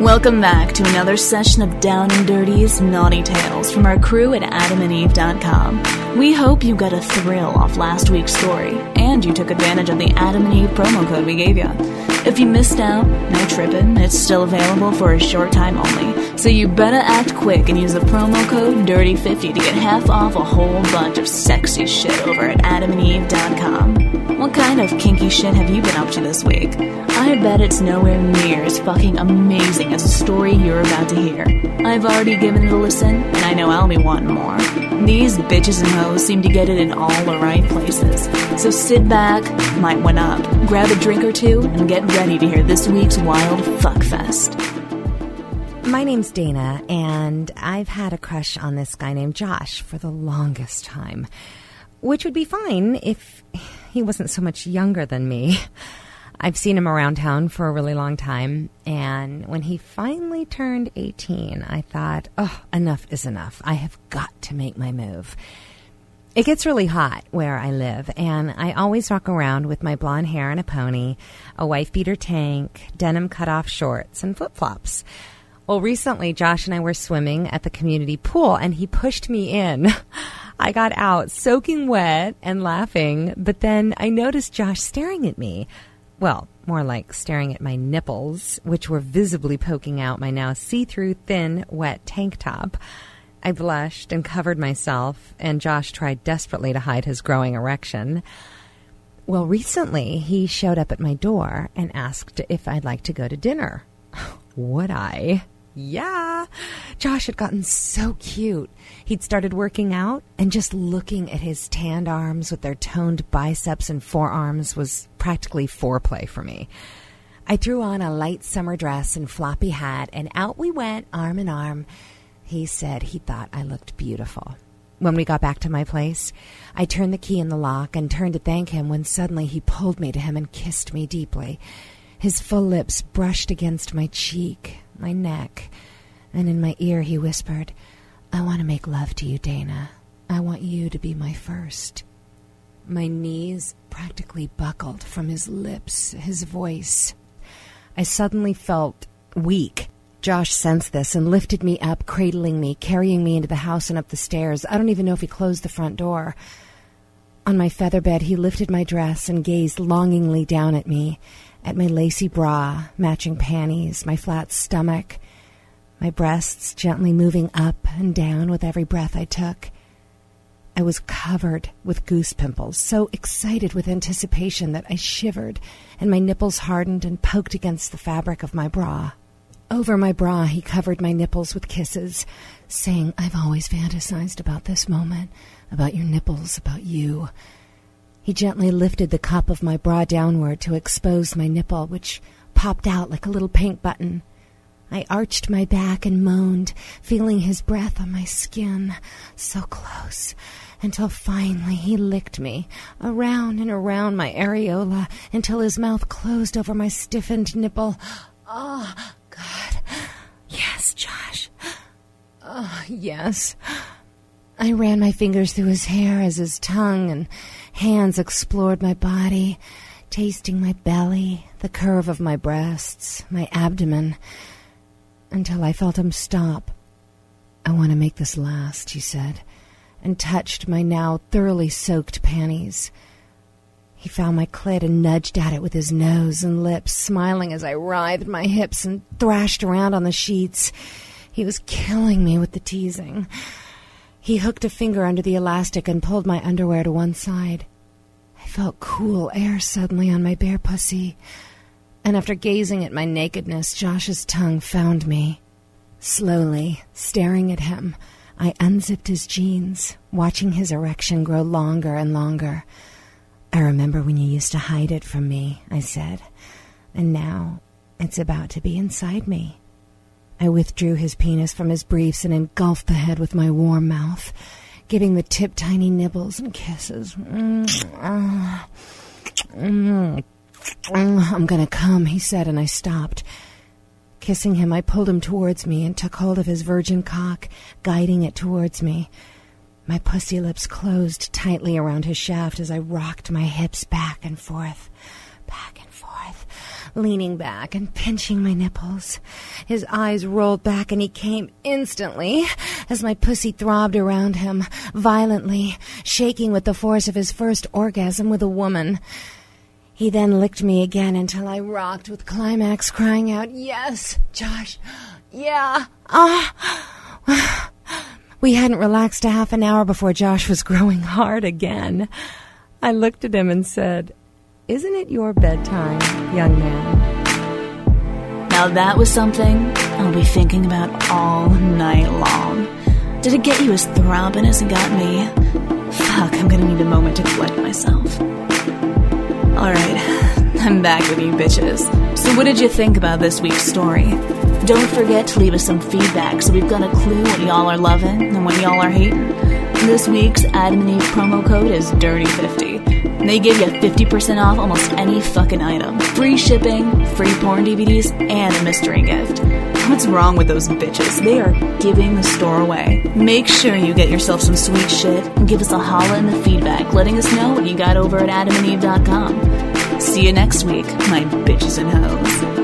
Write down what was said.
Welcome back to another session of Down and Dirty's Naughty Tales from our crew at adamandeve.com. We hope you got a thrill off last week's story and you took advantage of the Adam and Eve promo code we gave you. If you missed out, no trippin', it's still available for a short time only. So you better act quick and use the promo code DIRTY50 to get half off a whole bunch of sexy shit over at adamandeve.com. What kind of kinky shit have you been up to this week? I bet it's nowhere near as fucking amazing as the story you're about to hear. I've already given it a listen, and I know I'll be wanting more. These bitches and hoes seem to get it in all the right places. So sit back, might one up, grab a drink or two, and get ready to hear this week's wild fuckfest. My name's Dana, and I've had a crush on this guy named Josh for the longest time, which would be fine if he wasn't so much younger than me. I've seen him around town for a really long time, and when he finally turned 18, I thought, oh, enough is enough. I have got to make my move. It gets really hot where I live, and I always walk around with my blonde hair and a pony, a wife beater tank, denim cut off shorts, and flip flops. Well, recently, Josh and I were swimming at the community pool, and he pushed me in. I got out soaking wet and laughing, but then I noticed Josh staring at me. Well, more like staring at my nipples, which were visibly poking out my now see through, thin, wet tank top. I blushed and covered myself, and Josh tried desperately to hide his growing erection. Well, recently he showed up at my door and asked if I'd like to go to dinner. Would I? Yeah. Josh had gotten so cute. He'd started working out, and just looking at his tanned arms with their toned biceps and forearms was practically foreplay for me. I threw on a light summer dress and floppy hat, and out we went, arm in arm. He said he thought I looked beautiful. When we got back to my place, I turned the key in the lock and turned to thank him when suddenly he pulled me to him and kissed me deeply. His full lips brushed against my cheek, my neck, and in my ear he whispered, I want to make love to you, Dana. I want you to be my first. My knees practically buckled from his lips, his voice. I suddenly felt weak. Josh sensed this and lifted me up, cradling me, carrying me into the house and up the stairs. I don't even know if he closed the front door. On my feather bed, he lifted my dress and gazed longingly down at me, at my lacy bra, matching panties, my flat stomach, my breasts gently moving up and down with every breath I took. I was covered with goose pimples, so excited with anticipation that I shivered, and my nipples hardened and poked against the fabric of my bra. Over my bra, he covered my nipples with kisses, saying, I've always fantasized about this moment, about your nipples, about you. He gently lifted the cup of my bra downward to expose my nipple, which popped out like a little pink button. I arched my back and moaned, feeling his breath on my skin, so close, until finally he licked me, around and around my areola, until his mouth closed over my stiffened nipple. Oh, God. Yes, Josh. Oh, yes. I ran my fingers through his hair as his tongue and hands explored my body, tasting my belly, the curve of my breasts, my abdomen until I felt him stop. I want to make this last, he said, and touched my now thoroughly soaked panties. He found my clit and nudged at it with his nose and lips, smiling as I writhed my hips and thrashed around on the sheets. He was killing me with the teasing. He hooked a finger under the elastic and pulled my underwear to one side. I felt cool air suddenly on my bare pussy and after gazing at my nakedness, Josh's tongue found me. Slowly, staring at him, I unzipped his jeans, watching his erection grow longer and longer. I remember when you used to hide it from me, I said, and now it's about to be inside me. I withdrew his penis from his briefs and engulfed the head with my warm mouth, giving the tip tiny nibbles and kisses. I'm gonna come, he said, and I stopped. Kissing him, I pulled him towards me and took hold of his virgin cock, guiding it towards me. My pussy lips closed tightly around his shaft as I rocked my hips back and forth, leaning back and pinching my nipples. His eyes rolled back and he came instantly as my pussy throbbed around him, violently, shaking with the force of his first orgasm with a woman. He then licked me again until I rocked with climax, crying out, Yes, Josh, yeah, ah. We hadn't relaxed a half an hour before Josh was growing hard again. I looked at him and said, Isn't it your bedtime, young man? Now that was something I'll be thinking about all night long. Did it get you as throbbing as it got me? Fuck, I'm gonna need a moment to collect myself. Alright, I'm back with you bitches. So, what did you think about this week's story? Don't forget to leave us some feedback so we've got a clue what y'all are loving and what y'all are hating. This week's Adam and Eve promo code is DIRTY50. They give you 50% off almost any fucking item. Free shipping, free porn DVDs, and a mystery gift. What's wrong with those bitches? They are giving the store away. Make sure you get yourself some sweet shit and give us a holla in the feedback, letting us know what you got over at adamandeve.com. See you next week, my bitches and hoes.